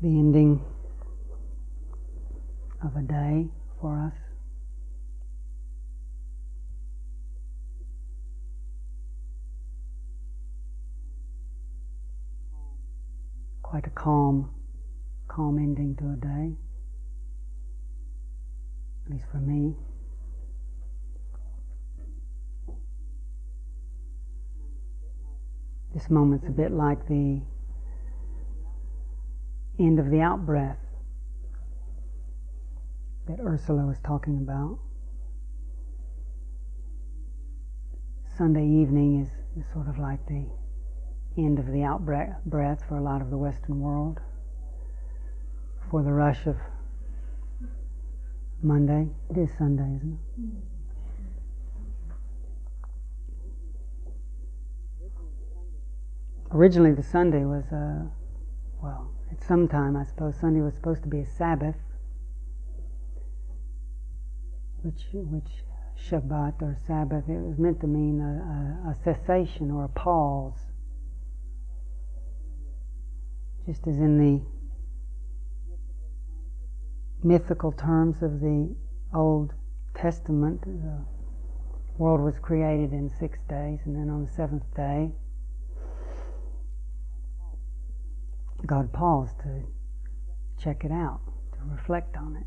the ending of a day for us. Quite a calm, calm ending to a day, at least for me. This moment's a bit like the end of the out breath that Ursula was talking about. Sunday evening is, sort of like the end of the out breath for a lot of the Western world. For the rush of Monday. It is Sunday, isn't it? Originally, the Sunday was, uh, well, at some time, I suppose, Sunday was supposed to be a Sabbath, which, which Shabbat or Sabbath, it was meant to mean a, a, a cessation or a pause. Just as in the mythical terms of the Old Testament, the world was created in six days, and then on the seventh day, God paused to check it out, to reflect on it.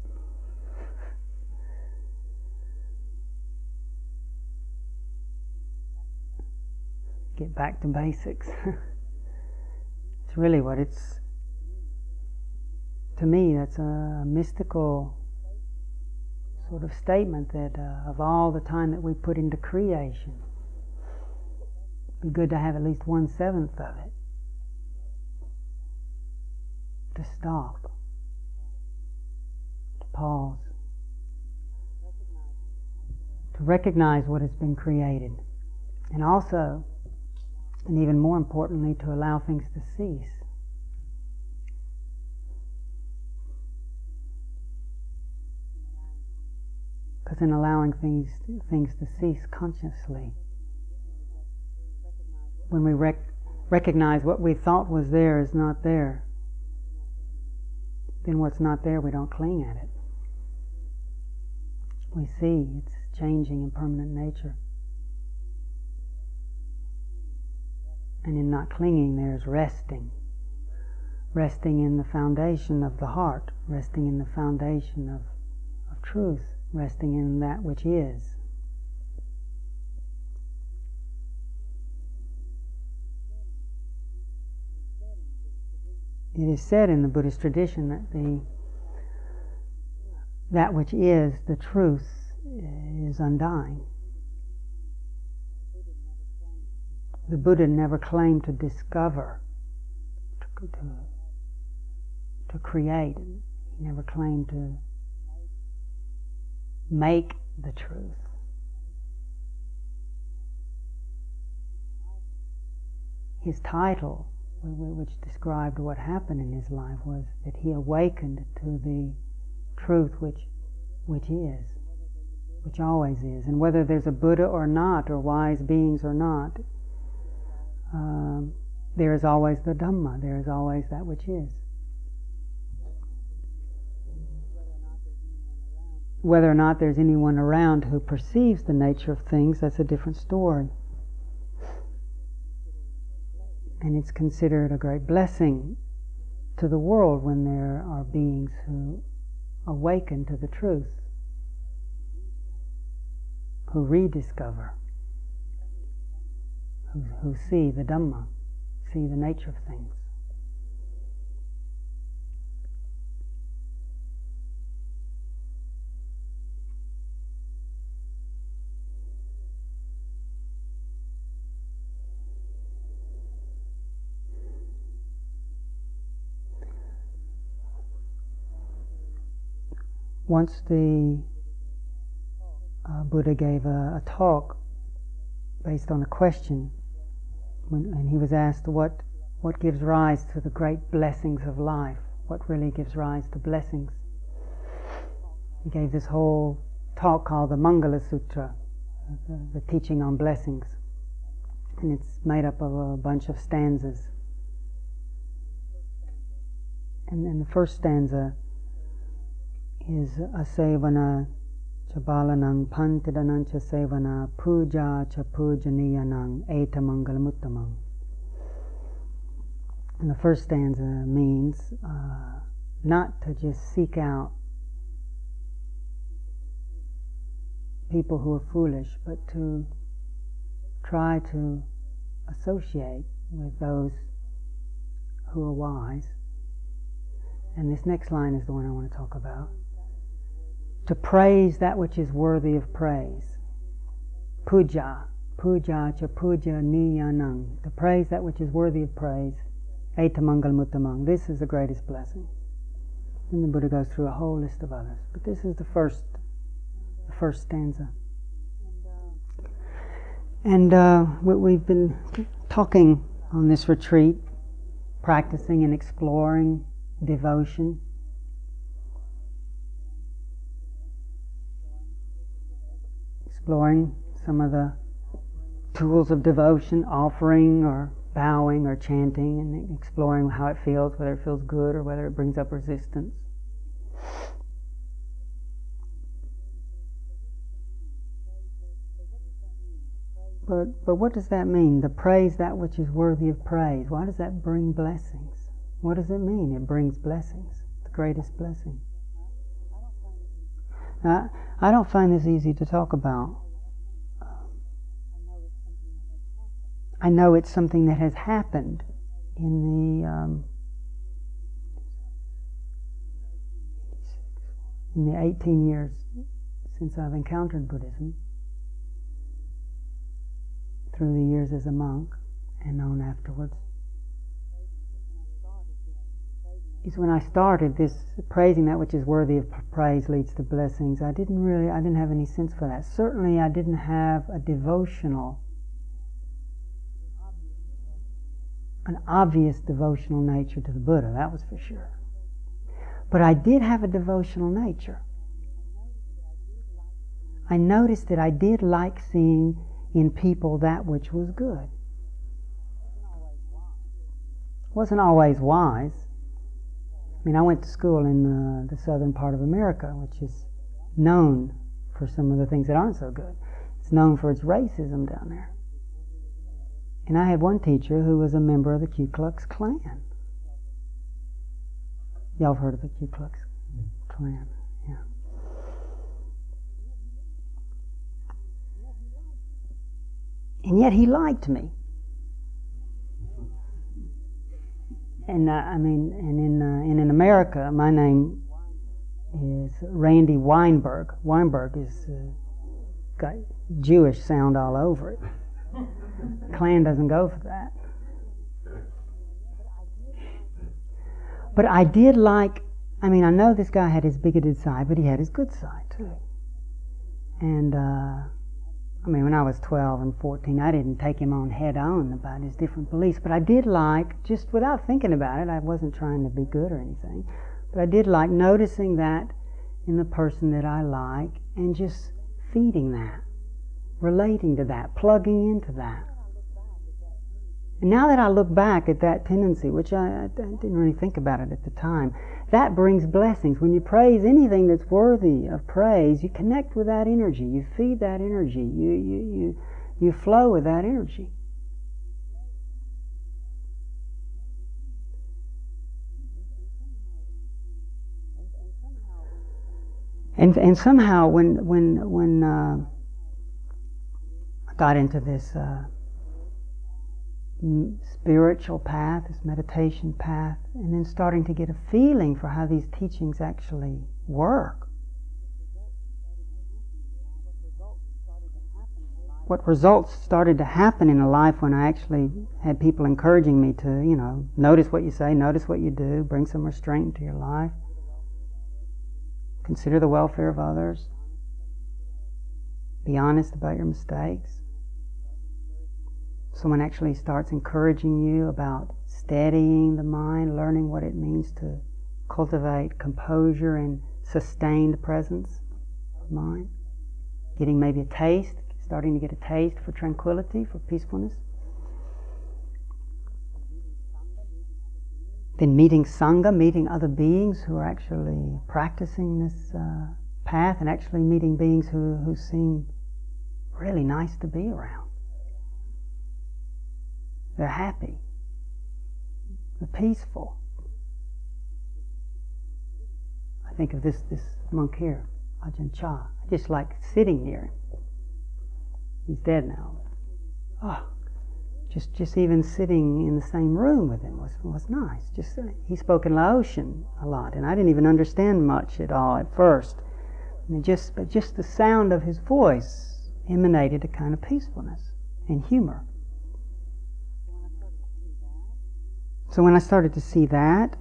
Get back to basics. it's really what it's, to me, that's a mystical sort of statement that uh, of all the time that we put into creation, it'd be good to have at least one seventh of it to stop, to pause, to recognize what has been created, and also, and even more importantly, to allow things to cease. Because in allowing things things to cease consciously, when we rec- recognize what we thought was there is not there, then what's not there, we don't cling at it. We see its changing and permanent nature. And in not clinging, there's resting. Resting in the foundation of the heart, resting in the foundation of, of truth, resting in that which is. It is said in the Buddhist tradition that the that which is the truth is undying. The Buddha never claimed to discover, to, to, to create. He never claimed to make the truth. His title which described what happened in his life was that he awakened to the truth which which is, which always is, and whether there's a Buddha or not, or wise beings or not, um, there is always the Dhamma. There is always that which is. Whether or not there's anyone around who perceives the nature of things, that's a different story. And it's considered a great blessing to the world when there are beings who awaken to the truth, who rediscover, who, who see the Dhamma, see the nature of things. Once the uh, Buddha gave a, a, talk based on a question, when, and he was asked what what gives rise to the great blessings of life, what really gives rise to blessings. He gave this whole talk called the Mangala Sutra, the, the teaching on blessings, and it's made up of a bunch of stanzas. and then the first stanza is asevana chabalanang pantidanang cha sevana puja cha pujaniyanang etamangalamuttamang. And the first stanza means uh, not to just seek out people who are foolish, but to try to associate with those who are wise. And this next line is the one I want to talk about. To praise that which is worthy of praise. Puja. Puja cha puja niyanang. To praise that which is worthy of praise. Etamangal muttamang. This is the greatest blessing. And the Buddha goes through a whole list of others. But this is the first the first stanza. And uh, we've been talking on this retreat, practicing and exploring devotion. Exploring some of the tools of devotion, offering or bowing or chanting, and exploring how it feels, whether it feels good or whether it brings up resistance. But, but what does that mean? The praise that which is worthy of praise. Why does that bring blessings? What does it mean? It brings blessings, the greatest blessing. Now, I don't find this easy to talk about. I know it's something that has happened in the um, in the 18 years since I've encountered Buddhism through the years as a monk and on afterwards is when I started this praising that which is worthy of praise leads to blessings. I didn't really, I didn't have any sense for that. Certainly, I didn't have a devotional, an obvious devotional nature to the Buddha. That was for sure. But I did have a devotional nature. I noticed that I did like seeing in people that which was good. Wasn't always wise. I mean, I went to school in uh, the southern part of America, which is known for some of the things that aren't so good. It's known for its racism down there. And I had one teacher who was a member of the Ku Klux Klan. Y'all have heard of the Ku Klux Klan? Yeah. And yet he liked me. And uh, I mean, and in uh, and in America, my name is Randy Weinberg. Weinberg is uh, got Jewish sound all over it. Klan doesn't go for that. But I did like. I mean, I know this guy had his bigoted side, but he had his good side too. And uh, I mean, when I was 12 and 14, I didn't take him on head on about his different beliefs, but I did like, just without thinking about it, I wasn't trying to be good or anything, but I did like noticing that in the person that I like and just feeding that, relating to that, plugging into that. And now that I look back at that tendency, which I, I, didn't really think about it at the time, that brings blessings. When you praise anything that's worthy of praise, you connect with that energy. You feed that energy. You, you, you, you flow with that energy. And, and somehow when, when, when uh, I got into this uh, spiritual path, this meditation path, and then starting to get a feeling for how these teachings actually work. What results started to happen in a life when I actually had people encouraging me to, you know, notice what you say, notice what you do, bring some restraint into your life, consider the welfare of others, be honest about your mistakes someone actually starts encouraging you about steadying the mind, learning what it means to cultivate composure and sustained presence of mind, getting maybe a taste, starting to get a taste for tranquility, for peacefulness. then meeting Sangha, meeting other beings who are actually practicing this uh, path and actually meeting beings who, who seem really nice to be around. They're happy. They're peaceful. I think of this, this monk here, Ajahn Chah. I just like sitting near him. He's dead now. Oh, just just even sitting in the same room with him was was nice. Just uh, he spoke in Laotian a lot, and I didn't even understand much at all at first. And just but just the sound of his voice emanated a kind of peacefulness and humor. So when I started to see that,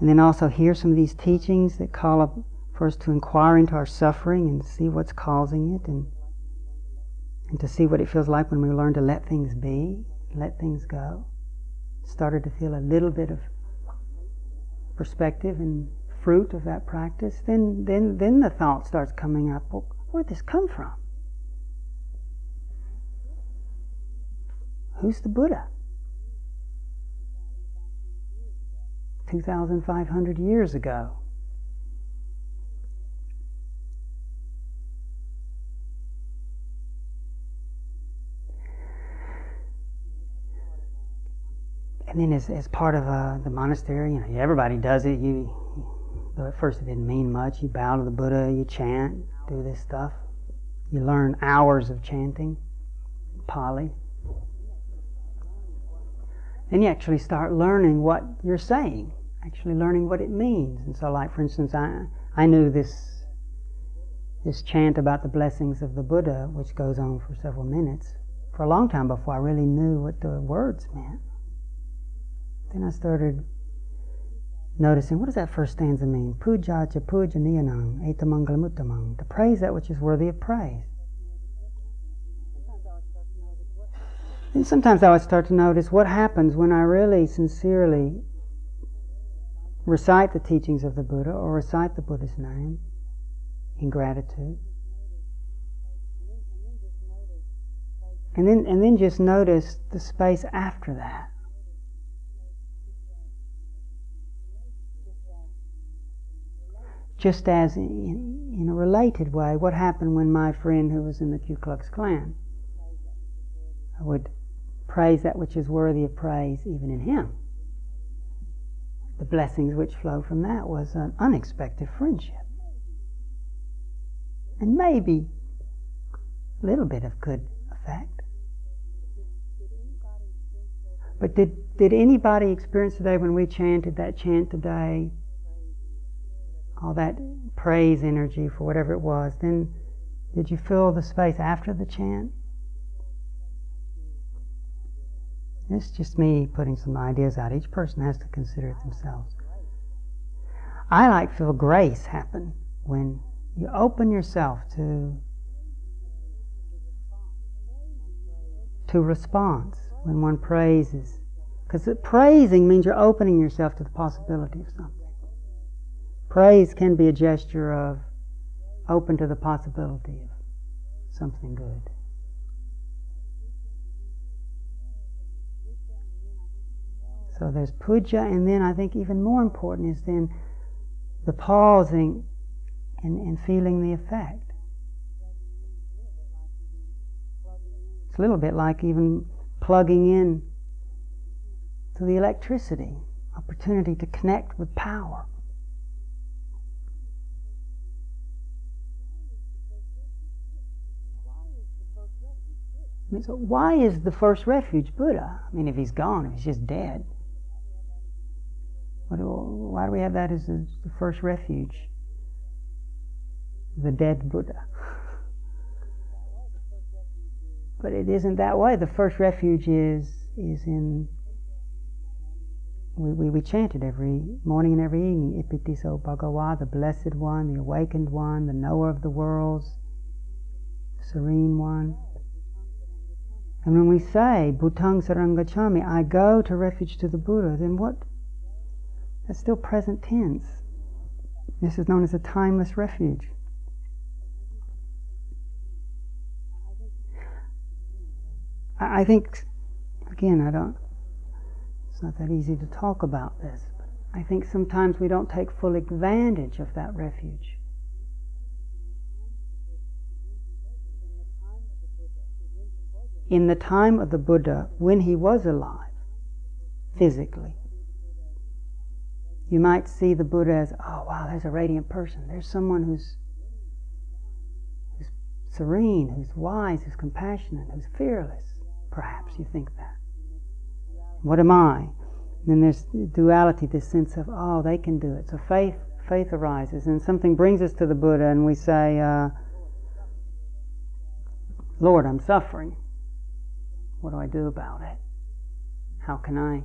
and then also hear some of these teachings that call up for us to inquire into our suffering and see what's causing it, and and to see what it feels like when we learn to let things be, let things go. Started to feel a little bit of perspective and fruit of that practice. Then, then, then the thought starts coming up. Well, where'd this come from? Who's the Buddha? 2,500 years ago. and then as, as part of uh, the monastery, you know, everybody does it. You, though at first it didn't mean much. You bow to the Buddha, you chant, do this stuff. You learn hours of chanting, Pali. Then you actually start learning what you're saying, actually learning what it means. And so, like for instance, I I knew this this chant about the blessings of the Buddha, which goes on for several minutes, for a long time before I really knew what the words meant. Then I started noticing what does that first stanza mean? Puja cha puja niyanang etamangalamuttamang. To praise that which is worthy of praise. And sometimes I would start to notice what happens when I really sincerely recite the teachings of the Buddha or recite the Buddha's name in gratitude. And then, and then just notice the space after that. Just as in, in a related way, what happened when my friend who was in the Ku Klux Klan would praise that which is worthy of praise even in him. The blessings which flow from that was an unexpected friendship. And maybe a little bit of good effect. But did, did anybody experience today when we chanted that chant today all that praise energy for whatever it was, then did you fill the space after the chant? It's just me putting some ideas out. Each person has to consider it themselves. I like to feel grace happen when you open yourself to to response when one praises. Because praising means you're opening yourself to the possibility of something. Praise can be a gesture of open to the possibility of something good. So there's puja, and then I think even more important is then the pausing and, and feeling the effect. It's a little bit like even plugging in to the electricity, opportunity to connect with power. So why is the first refuge Buddha? I mean, if he's gone, if he's just dead, do, why do we have that as the first refuge? The dead Buddha. but it isn't that way. The first refuge is is in. We, we, we chant it every morning and every evening. Itipiso Bhagava, the Blessed One, the Awakened One, the Knower of the Worlds, the Serene One. And when we say Buddhang Saranang Gacchami, I go to refuge to the Buddha, then what? That's still present tense. This is known as a timeless refuge. I, think, again, I don't, it's not that easy to talk about this. but I think sometimes we don't take full advantage of that refuge. In the time of the Buddha, when he was alive, physically, you might see the Buddha as, oh wow, there's a radiant person. There's someone who's who's serene, who's wise, who's compassionate, who's fearless. Perhaps you think that. What am I? then there's duality, this sense of, oh, they can do it. So faith, faith arises, and something brings us to the Buddha, and we say, uh, Lord, I'm suffering. What do I do about it? How can I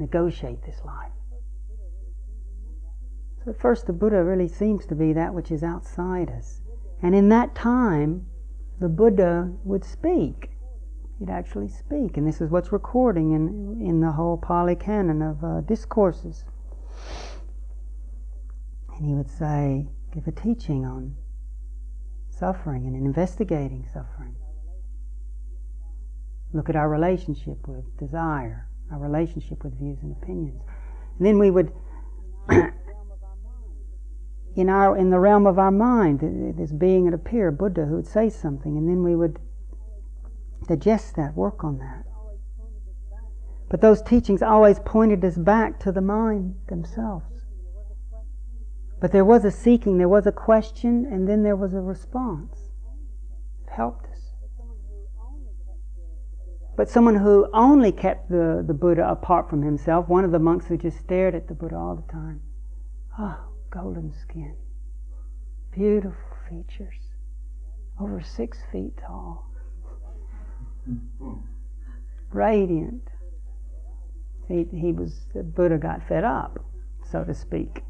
negotiate this life? So first, the Buddha really seems to be that which is outside us. And in that time, the Buddha would speak he'd actually speak. And this is what's recording in, in the whole Pali Canon of uh, discourses. And he would say, give a teaching on suffering and investigating suffering. Look at our relationship with desire, our relationship with views and opinions. And then we would, in our in the realm of our mind, this being would appear, Buddha, who would say something, and then we would digest that, work on that. But those teachings always pointed us back to the mind themselves. But there was a seeking, there was a question, and then there was a response. It helped. But someone who only kept the, the Buddha apart from himself, one of the monks who just stared at the Buddha all the time. Oh, golden skin, beautiful features, over six feet tall radiant. He, he was, the Buddha got fed up, so to speak.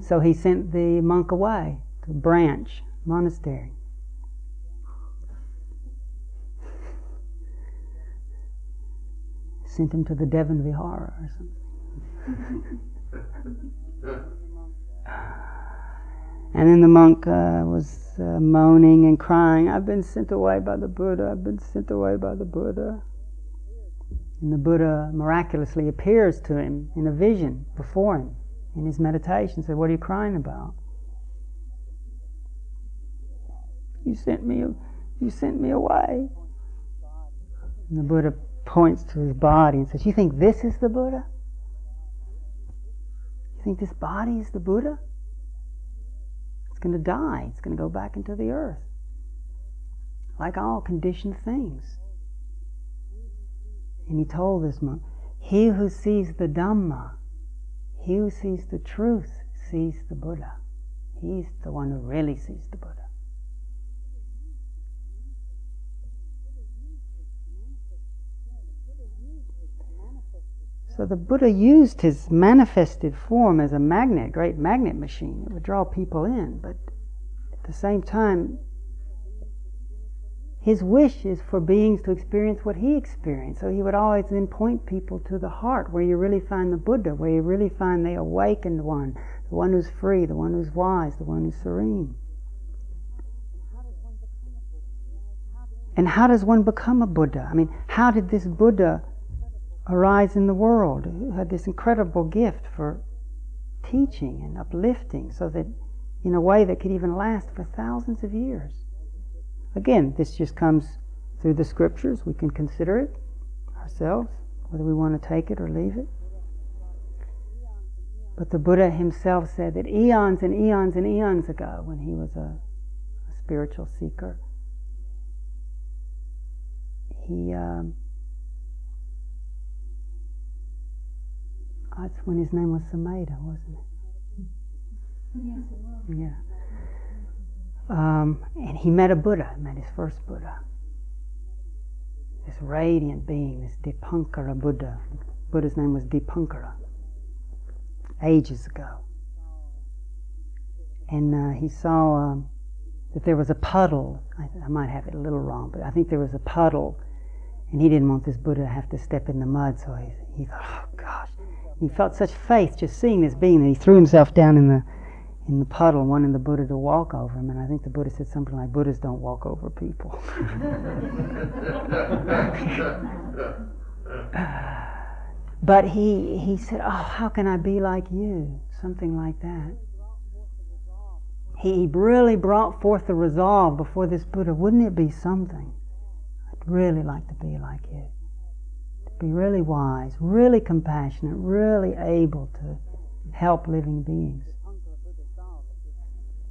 So he sent the monk away to a branch monastery. Sent him to the Devon Vihara or something. and then the monk uh, was uh, moaning and crying, I've been sent away by the Buddha, I've been sent away by the Buddha. And the Buddha miraculously appears to him in a vision before him in his meditation, said, What are you crying about? You sent me you sent me away. And the Buddha points to his body and says, You think this is the Buddha? You think this body is the Buddha? It's going to die. It's going to go back into the earth. Like all conditioned things. And he told this monk, he who sees the Dhamma, he who sees the truth, sees the Buddha. He's the one who really sees the Buddha. So the Buddha used his manifested form as a magnet, great magnet machine. It would draw people in, but at the same time, his wish is for beings to experience what he experienced. So he would always then point people to the heart, where you really find the Buddha, where you really find the awakened one, the one who's free, the one who's wise, the one who's serene. And how does one become a Buddha? I mean, how did this Buddha arise in the world who had this incredible gift for teaching and uplifting so that in a way that could even last for thousands of years. Again, this just comes through the scriptures. We can consider it ourselves, whether we want to take it or leave it. But the Buddha himself said that eons and eons and eons ago, when he was a, a spiritual seeker, he um, That's when his name was Sumedha, wasn't it? Yes, it was. Yeah. Um, and he met a Buddha, met his first Buddha. This radiant being, this Dipankara Buddha. Buddha's name was Dipankara. Ages ago. And uh, he saw um, that there was a puddle. I, I might have it a little wrong, but I think there was a puddle. And he didn't want this Buddha to have to step in the mud, so he, he thought, oh gosh, he felt such faith just seeing this being that he threw himself down in the in the puddle, wanting the Buddha to walk over him. And I think the Buddha said something like, Buddhas don't walk over people. but he, he said, Oh, how can I be like you? Something like that. He really brought forth the resolve before this Buddha. Wouldn't it be something? I'd really like to be like you. Be really wise, really compassionate, really able to help living beings.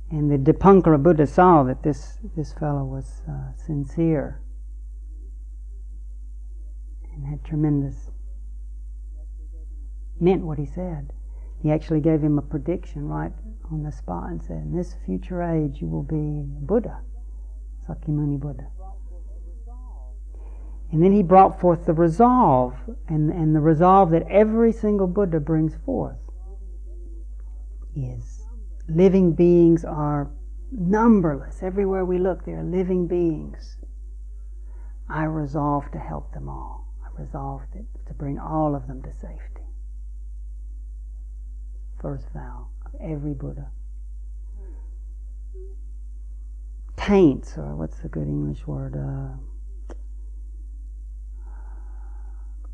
And the Dipankara Buddha saw that this, this fellow was uh, sincere and had tremendous meant what he said. He actually gave him a prediction right on the spot and said, In this future age you will be Buddha, Sakyamuni Buddha. And then he brought forth the resolve, and, and the resolve that every single Buddha brings forth is living beings are numberless. Everywhere we look, there are living beings. I resolve to help them all. I resolve to bring all of them to safety first vow of every Buddha. Taints, or what's the good English word? Uh,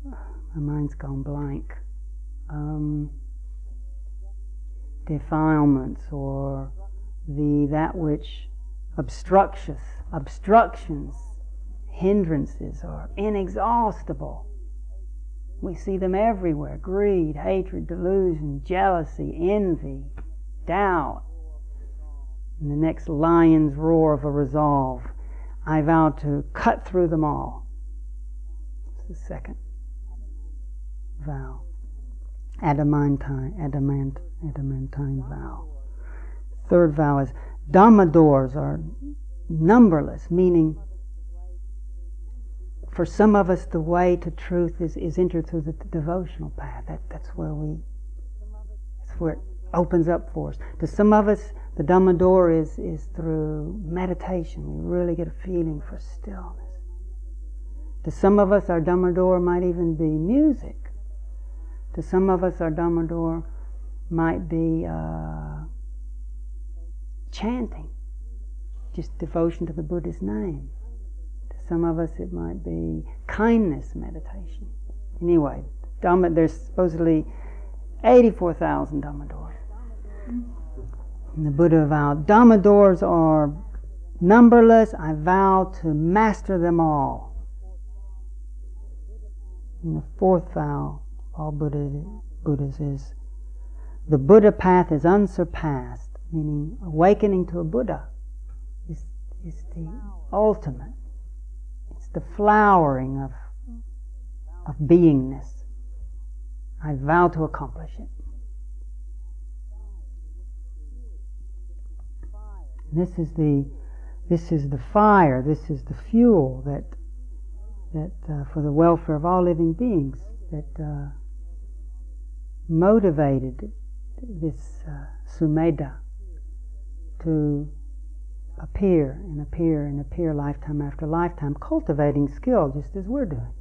my mind's gone blank. Um, defilements, or the that which obstructions, obstructions, hindrances are inexhaustible. We see them everywhere greed, hatred, delusion, jealousy, envy, doubt. And the next lion's roar of a resolve. I vow to cut through them all. The second vow. Adamantine, adamant, adamantine vow. Third vow is Dhamma doors are numberless, meaning for some of us, the way to truth is, is entered through the, devotional path. That, that's where we, that's where it opens up for us. To some of us, the Dhamma door is, is through meditation. We really get a feeling for stillness. To some of us, our Dhamma door might even be music. To some of us, our Dhamma door might be uh, chanting, just devotion to the Buddha's name. To some of us it might be kindness meditation. Anyway, Dhamma, there's supposedly 84,000 Dhamma doors. And the Buddha vowed, Dhamma doors are numberless. I vow to master them all. And the fourth vow all Buddha, Buddhas is the Buddha path is unsurpassed, meaning awakening to a Buddha is, is the ultimate It's the flowering of, of beingness. I vow to accomplish it. This is the this is the fire. This is the fuel that that uh, for the welfare of all living beings that uh, motivated this uh, sumedha to appear and appear and appear lifetime after lifetime, cultivating skill just as we're doing.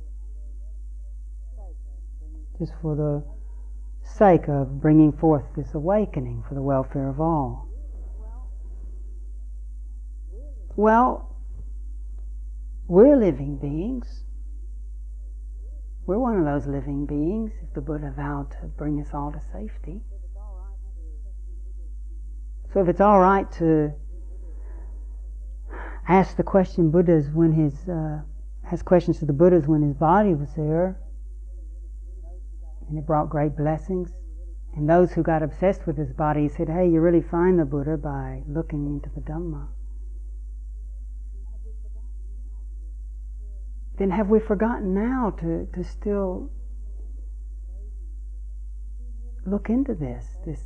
Just for the sake of bringing forth this awakening for the welfare of all. Well, we're living beings. We're one of those living beings if the Buddha vowed to bring us all to safety. So if it's all right to ask the question Buddhas when his uh, asked questions to the Buddhas when his body was there, and it brought great blessings. And those who got obsessed with his body, said, "Hey, you really find the Buddha by looking into the Dhamma." Then have we forgotten now to, to still look into this, this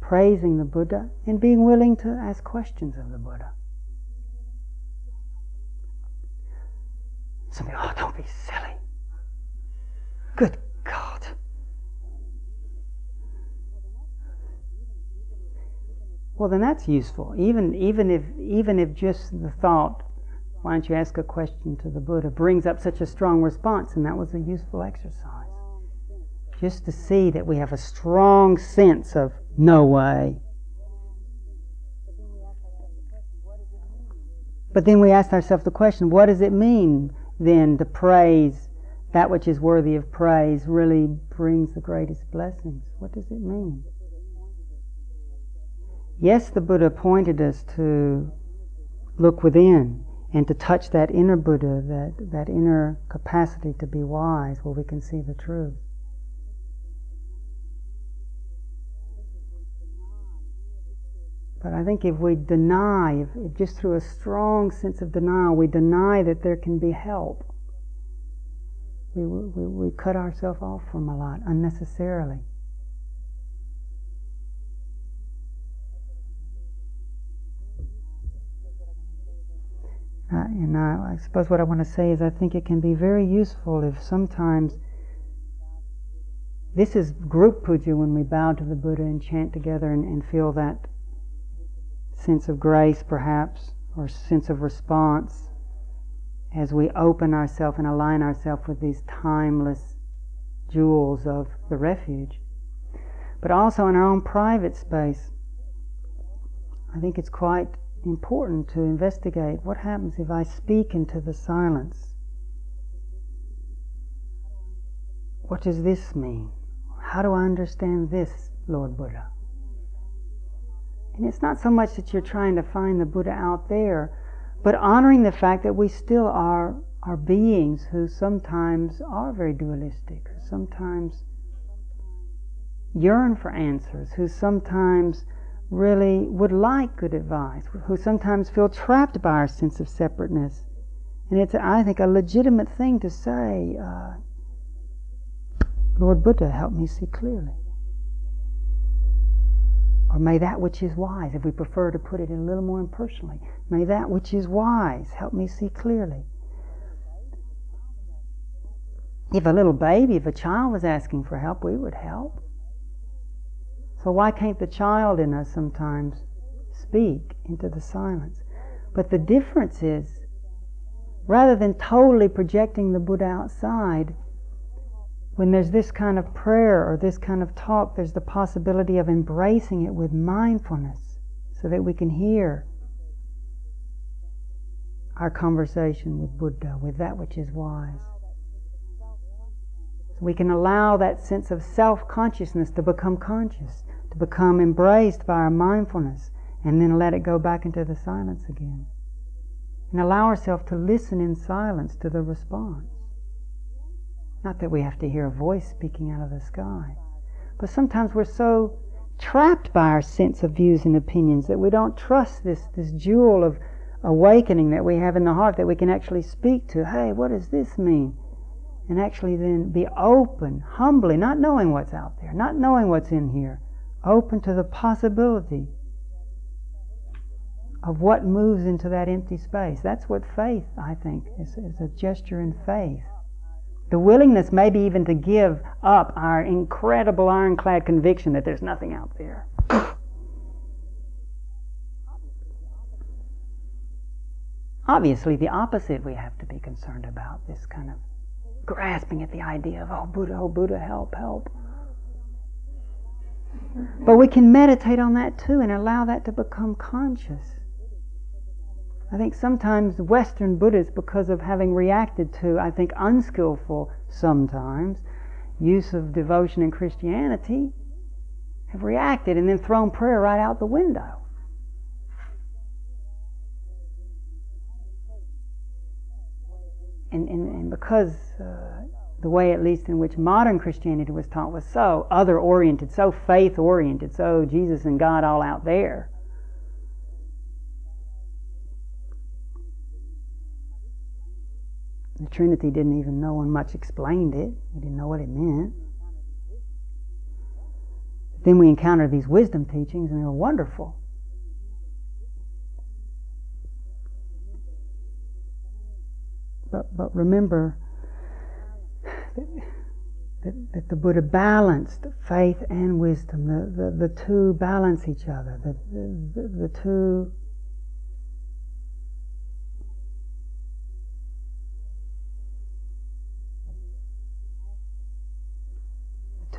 praising the Buddha and being willing to ask questions of the Buddha. Somebody, oh, don't be silly. Good God. Well, then that's useful. Even, even, if, even if just the thought, why don't you ask a question to the Buddha, brings up such a strong response, and that was a useful exercise just to see that we have a strong sense of no way. But then we ask ourselves the question what does it mean then to praise that which is worthy of praise really brings the greatest blessings. What does it mean? Yes, the Buddha pointed us to look within and to touch that inner Buddha, that, that inner capacity to be wise where we can see the truth. But I think if we deny, if, if just through a strong sense of denial, we deny that there can be help, we, we, we cut ourselves off from a lot unnecessarily. And I, I suppose what I want to say is I think it can be very useful if sometimes this is group puja when we bow to the Buddha and chant together and, and feel that sense of grace, perhaps, or sense of response as we open ourselves and align ourselves with these timeless jewels of the refuge. But also in our own private space, I think it's quite important to investigate what happens if I speak into the silence. What does this mean? How do I understand this, Lord Buddha? And it's not so much that you're trying to find the Buddha out there, but honoring the fact that we still are, are beings who sometimes are very dualistic, who sometimes yearn for answers, who sometimes really would like good advice, who sometimes feel trapped by our sense of separateness. And it's, I think, a legitimate thing to say, uh, Lord Buddha, help me see clearly. Or may that which is wise, if we prefer to put it a little more impersonally, may that which is wise help me see clearly. If a little baby, if a child was asking for help, we would help. So why can't the child in us sometimes speak into the silence? But the difference is, rather than totally projecting the Buddha outside, when there's this kind of prayer or this kind of talk, there's the possibility of embracing it with mindfulness so that we can hear our conversation with Buddha, with that which is wise. We can allow that sense of self consciousness to become conscious, to become embraced by our mindfulness, and then let it go back into the silence again. And allow ourselves to listen in silence to the response. Not that we have to hear a voice speaking out of the sky, but sometimes we're so trapped by our sense of views and opinions that we don't trust this, this jewel of awakening that we have in the heart that we can actually speak to. Hey, what does this mean? And actually then be open, humbly, not knowing what's out there, not knowing what's in here, open to the possibility of what moves into that empty space. That's what faith, I think, is, is a gesture in faith. The willingness, maybe even to give up our incredible ironclad conviction that there's nothing out there. Obviously, the opposite we have to be concerned about this kind of grasping at the idea of, oh, Buddha, oh, Buddha, help, help. But we can meditate on that too and allow that to become conscious. I think sometimes Western Buddhists, because of having reacted to, I think, unskillful sometimes use of devotion in Christianity, have reacted and then thrown prayer right out the window. And, and, and because uh, the way, at least, in which modern Christianity was taught was so other oriented, so faith oriented, so Jesus and God all out there The Trinity didn't even know when much explained it. We didn't know what it meant. But Then we encountered these wisdom teachings, and they were wonderful. But, but remember that, that, that the Buddha balanced faith and wisdom. The, the, the two balance each other. The, the, the two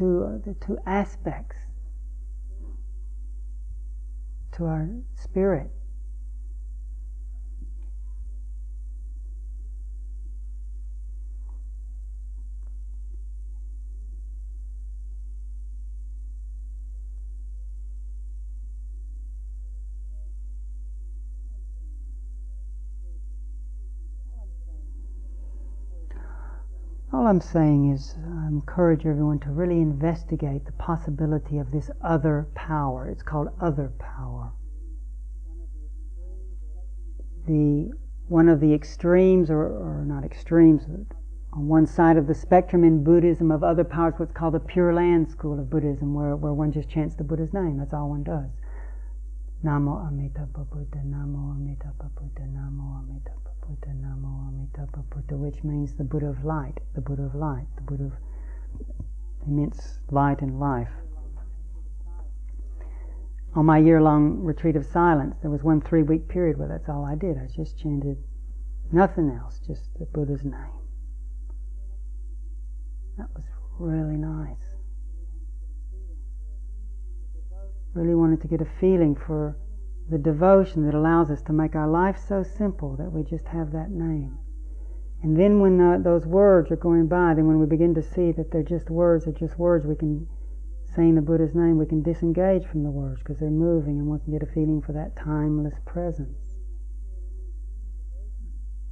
two, the two aspects to our spirit. I'm saying is, I encourage everyone to really investigate the possibility of this other power. It's called other power. The one of the extremes, or, or not extremes, on one side of the spectrum in Buddhism of other powers, what's called the Pure Land school of Buddhism, where, where one just chants the Buddha's name. That's all one does. Namo Amitabha Buddha, Namo Amitabha Buddha, Namo Amitabha Buddha, Namo Amitabha Buddha, which means the Buddha of light, the Buddha of light, the Buddha of immense light and life. On my year long retreat of silence, there was one three week period where that's all I did. I just chanted nothing else, just the Buddha's name. That was really nice. Really wanted to get a feeling for the devotion that allows us to make our life so simple that we just have that name. And then when the, those words are going by, then when we begin to see that they're just words, they're just words, we can, saying the Buddha's name, we can disengage from the words because they're moving and we can get a feeling for that timeless presence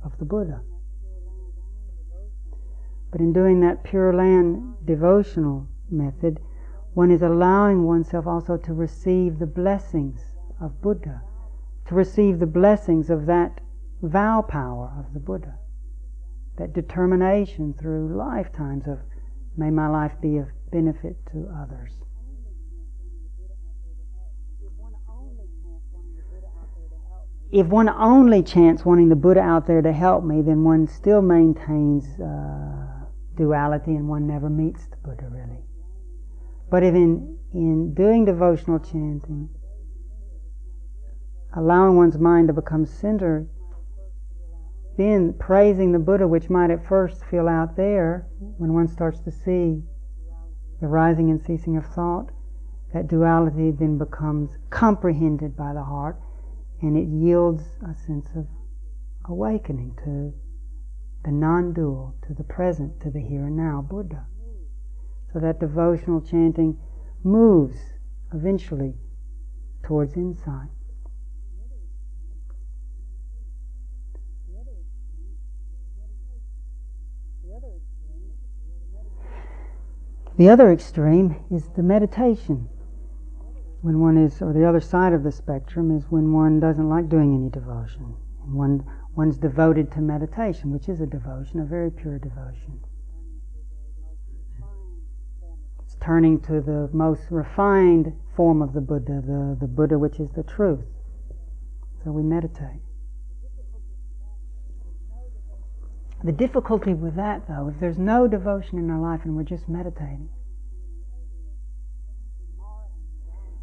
of the Buddha. But in doing that Pure Land devotional method, one is allowing oneself also to receive the blessings of Buddha, to receive the blessings of that vow power of the Buddha, that determination through lifetimes of may my life be of benefit to others. If one only chants wanting the Buddha out there to help me, then one still maintains. Uh, duality and one never meets the Buddha really. But if in, in doing devotional chanting, allowing one's mind to become centered, then praising the Buddha, which might at first feel out there, when one starts to see the rising and ceasing of thought, that duality then becomes comprehended by the heart and it yields a sense of awakening to the non dual, to the present, to the here and now Buddha. So that devotional chanting moves eventually towards insight. The other extreme is the meditation. When one is, or the other side of the spectrum is when one doesn't like doing any devotion. One one's devoted to meditation, which is a devotion, a very pure devotion. It's turning to the most refined form of the Buddha, the, the Buddha which is the truth. So we meditate. The difficulty with that, though, if there's no devotion in our life and we're just meditating,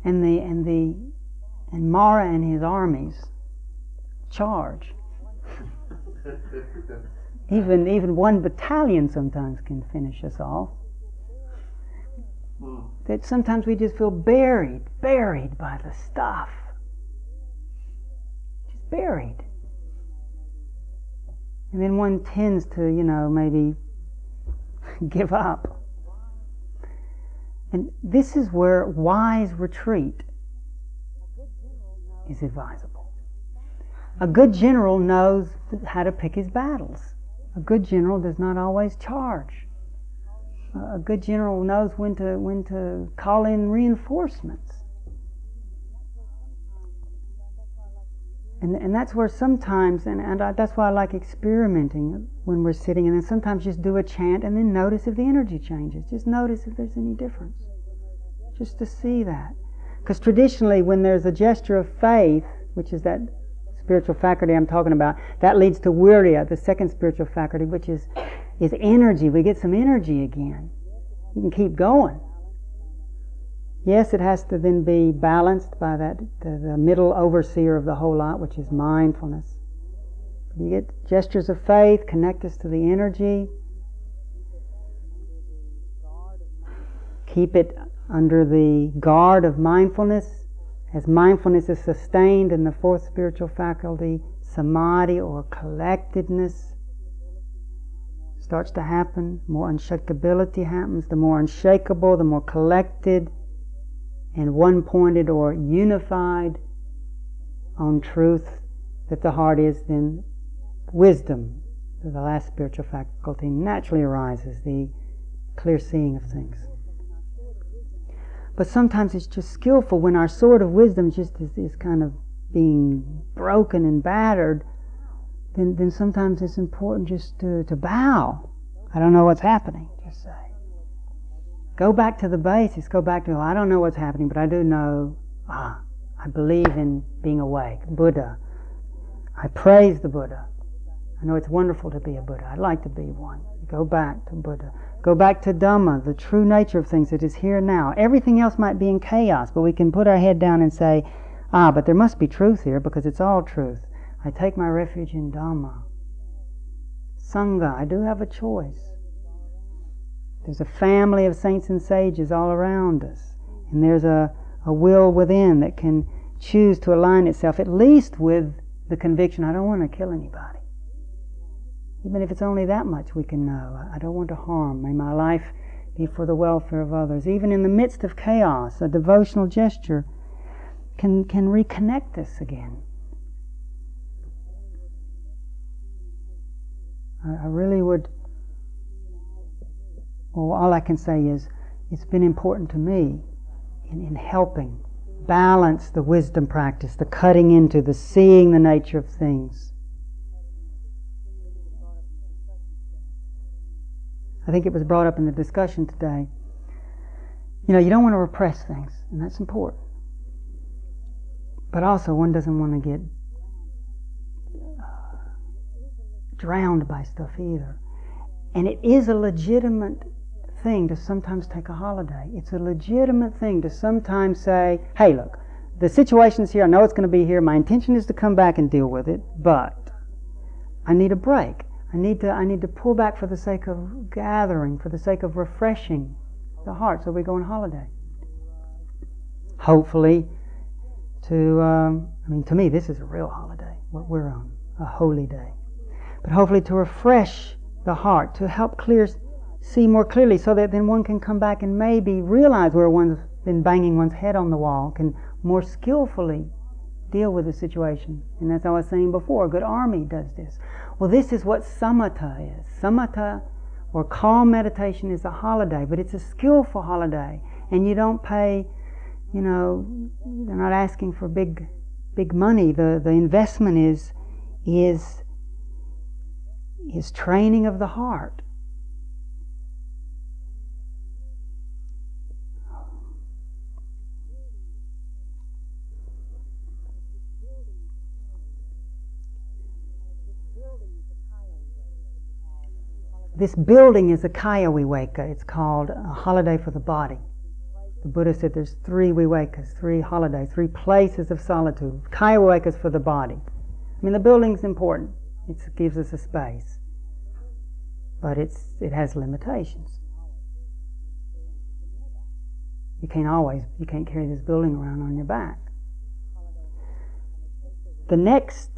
and the and the and Mara and his armies charge even even one battalion sometimes can finish us off. Hmm. That sometimes we just feel buried, buried by the stuff. Just buried. And then one tends to, you know, maybe give up. And this is where wise retreat is advisable. A good general knows how to pick his battles. A good general does not always charge. A good general knows when to when to call in reinforcements. And, and that's where sometimes, and, and I, that's why I like experimenting when we're sitting, and then sometimes just do a chant and then notice if the energy changes. Just notice if there's any difference. Just to see that. Because traditionally, when there's a gesture of faith, which is that spiritual faculty I'm talking about, that leads to virya, the second spiritual faculty, which is, is energy. We get some energy again. You can keep going. Yes, it has to then be balanced by that the, the middle overseer of the whole lot, which is mindfulness. You get gestures of faith, connect us to the energy. Keep it under the guard of mindfulness as mindfulness is sustained in the fourth spiritual faculty, samadhi or collectedness starts to happen, more unshakability happens. The more unshakable, the more collected and one pointed or unified on truth that the heart is, then wisdom the last spiritual faculty naturally arises, the clear seeing of things. But sometimes it's just skillful when our sword of wisdom just is, is kind of being broken and battered, then, then sometimes it's important just to, to bow. I don't know what's happening, just say. Go back to the basics. Go back to, I don't know what's happening, but I do know, ah, I believe in being awake. Buddha. I praise the Buddha. I know it's wonderful to be a Buddha. I'd like to be one. Go back to Buddha. Go back to Dhamma, the true nature of things that is here now. Everything else might be in chaos, but we can put our head down and say, ah, but there must be truth here because it's all truth. I take my refuge in Dhamma. Sangha, I do have a choice. There's a family of saints and sages all around us, and there's a, a will within that can choose to align itself at least with the conviction I don't want to kill anybody. Even if it's only that much we can know. I don't want to harm. May my life be for the welfare of others. Even in the midst of chaos, a devotional gesture can, can reconnect us again. I, I really would, well, all I can say is it's been important to me in, in helping balance the wisdom practice, the cutting into, the seeing the nature of things. I think it was brought up in the discussion today. You know, you don't want to repress things, and that's important. But also, one doesn't want to get uh, drowned by stuff either. And it is a legitimate thing to sometimes take a holiday. It's a legitimate thing to sometimes say, hey, look, the situation's here. I know it's going to be here. My intention is to come back and deal with it, but I need a break. I need to I need to pull back for the sake of gathering, for the sake of refreshing the heart. So we go on holiday. Hopefully, to um, I mean, to me, this is a real holiday. What we're on, a holy day. But hopefully, to refresh the heart, to help clear, see more clearly, so that then one can come back and maybe realize where one's been banging one's head on the wall, can more skillfully deal with the situation. And as I was saying before, a good army does this. Well, this is what samatha is. Samatha or calm meditation is a holiday, but it's a skillful holiday. And you don't pay, you know, they're not asking for big, big money. The, the investment is, is, is training of the heart. This building is a kaya viveka. It's called a holiday for the body. The Buddha said there's three vivekas, three holidays, three places of solitude. Kaya viveka is for the body. I mean, the building's important. It gives us a space. But it's, it has limitations. You can't always, you can't carry this building around on your back. The next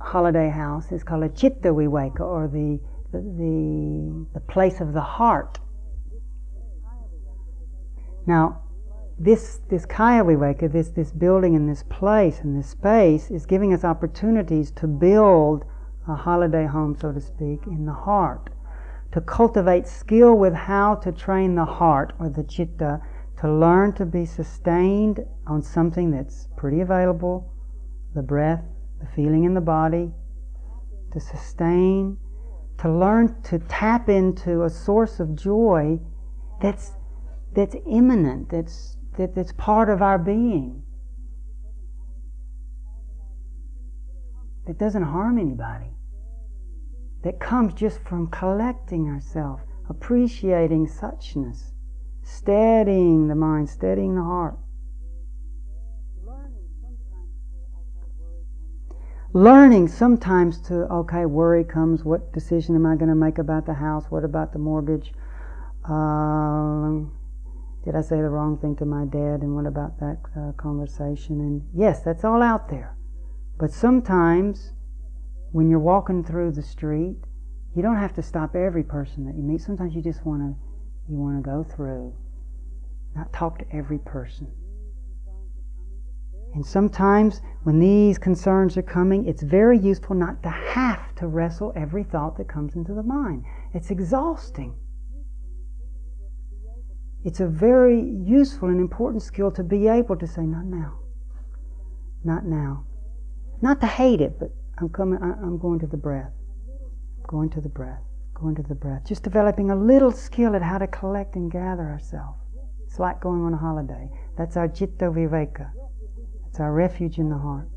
holiday house is called a chitta viveka, or the the, the place of the heart. Now, this, this Kaya Viveka, this, this building in this place, in this space, is giving us opportunities to build a holiday home, so to speak, in the heart. To cultivate skill with how to train the heart or the chitta to learn to be sustained on something that's pretty available the breath, the feeling in the body, to sustain to learn to tap into a source of joy that's that's immanent, that's that, that's part of our being. That doesn't harm anybody. That comes just from collecting ourselves, appreciating suchness, steadying the mind, steadying the heart. Learning sometimes to okay worry comes what decision am i going to make about the house? What about the mortgage? Um, did i say the wrong thing to my dad? And what about that uh, conversation? And yes that's all out there. But sometimes when you're walking through the street you don't have to stop every person that you meet. Sometimes you just want to you want to go through not talk to every person And sometimes when these concerns are coming, it's very useful not to have to wrestle every thought that comes into the mind. It's exhausting. It's a very useful and important skill to be able to say, not now. Not now. Not to hate it, but I'm coming, I'm going to the breath. Going to the breath. Going to the breath. Just developing a little skill at how to collect and gather ourselves. It's like going on a holiday. That's our citta viveka. It's our refuge in the heart.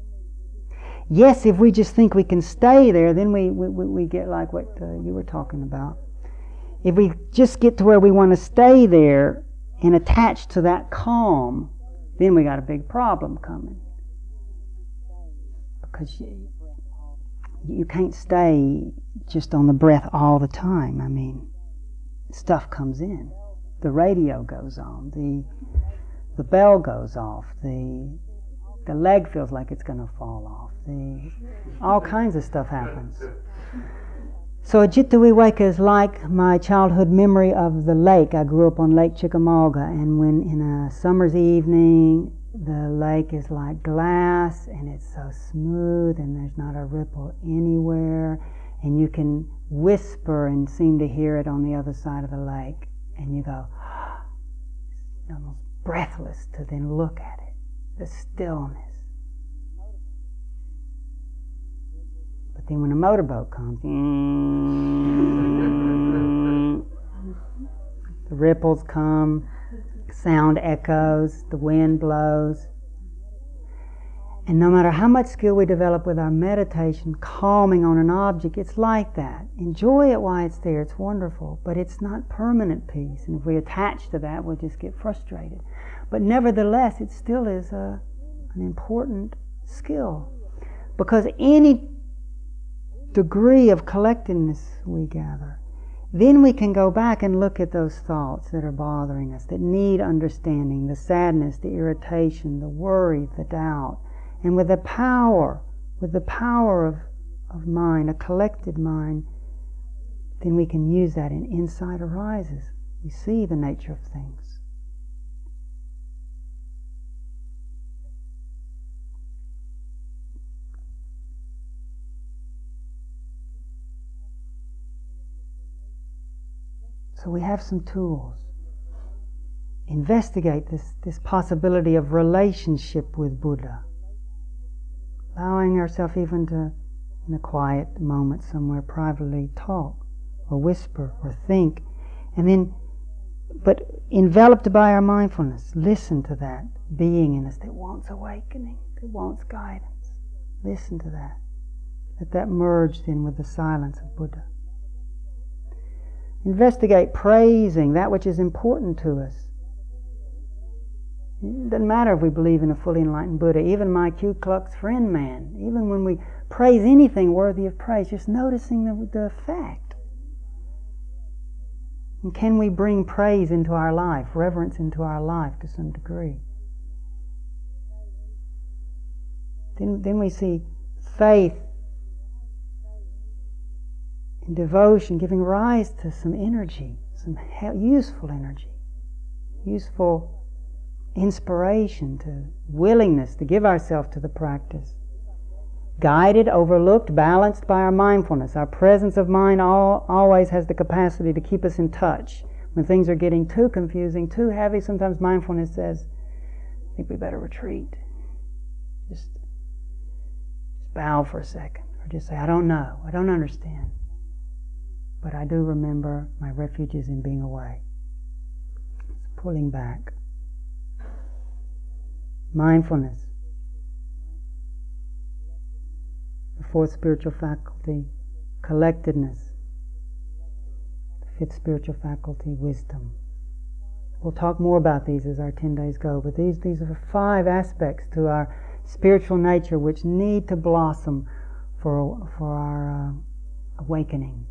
Yes, if we just think we can stay there, then we, we, we get like what uh, you were talking about. If we just get to where we want to stay there and attach to that calm, then we got a big problem coming. Because you, you can't stay just on the breath all the time. I mean, stuff comes in. The radio goes on. The the bell goes off. The the leg feels like it's going to fall off. The, all kinds of stuff happens. So a chitta viveka is like my childhood memory of the lake. I grew up on Lake Chickamauga, and when in a summer's evening, the lake is like glass and it's so smooth and there's not a ripple anywhere, and you can whisper and seem to hear it on the other side of the lake, and you go, almost breathless to then look at it the stillness. But then when a motorboat comes, the ripples come, sound echoes, the wind blows. And no matter how much skill we develop with our meditation, calming on an object, it's like that. Enjoy it while it's there, it's wonderful, but it's not permanent peace. And if we attach to that, we'll just get frustrated. But nevertheless, it still is a, an important skill. Because any degree of collectedness we gather, then we can go back and look at those thoughts that are bothering us, that need understanding the sadness, the irritation, the worry, the doubt. And with the power, with the power of, of mind, a collected mind, then we can use that and insight arises. We see the nature of things. So we have some tools. Investigate this, this possibility of relationship with Buddha. Allowing ourselves even to, in a quiet moment somewhere, privately talk or whisper or think. And then, but enveloped by our mindfulness, listen to that being in us that wants awakening, that wants guidance. Listen to that. Let that merge then with the silence of Buddha. Investigate praising that which is important to us. It doesn't matter if we believe in a fully enlightened Buddha, even my Ku Klux friend man, even when we praise anything worthy of praise, just noticing the, the effect. And can we bring praise into our life, reverence into our life to some degree? Then, then we see faith in devotion, giving rise to some energy, some useful energy, useful inspiration, to willingness to give ourselves to the practice. Guided, overlooked, balanced by our mindfulness. Our presence of mind all, always has the capacity to keep us in touch. When things are getting too confusing, too heavy, sometimes mindfulness says, I think we better retreat. Just, just bow for a second. Or just say, I don't know. I don't understand. But I do remember my refuge is in being away. It's pulling back. Mindfulness. The fourth spiritual faculty, collectedness. The fifth spiritual faculty, wisdom. We'll talk more about these as our 10 days go, but these, these are five aspects to our spiritual nature which need to blossom for, for our uh, awakening.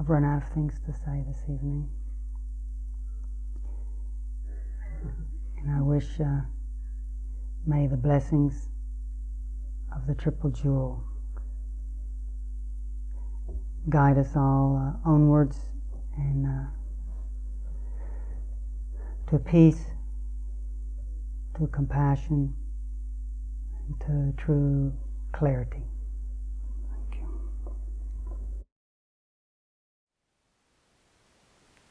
I've run out of things to say this evening. And I wish, uh, may the blessings of the Triple Jewel guide us all uh, onwards and uh, to peace, to compassion, and to true clarity. Thank you.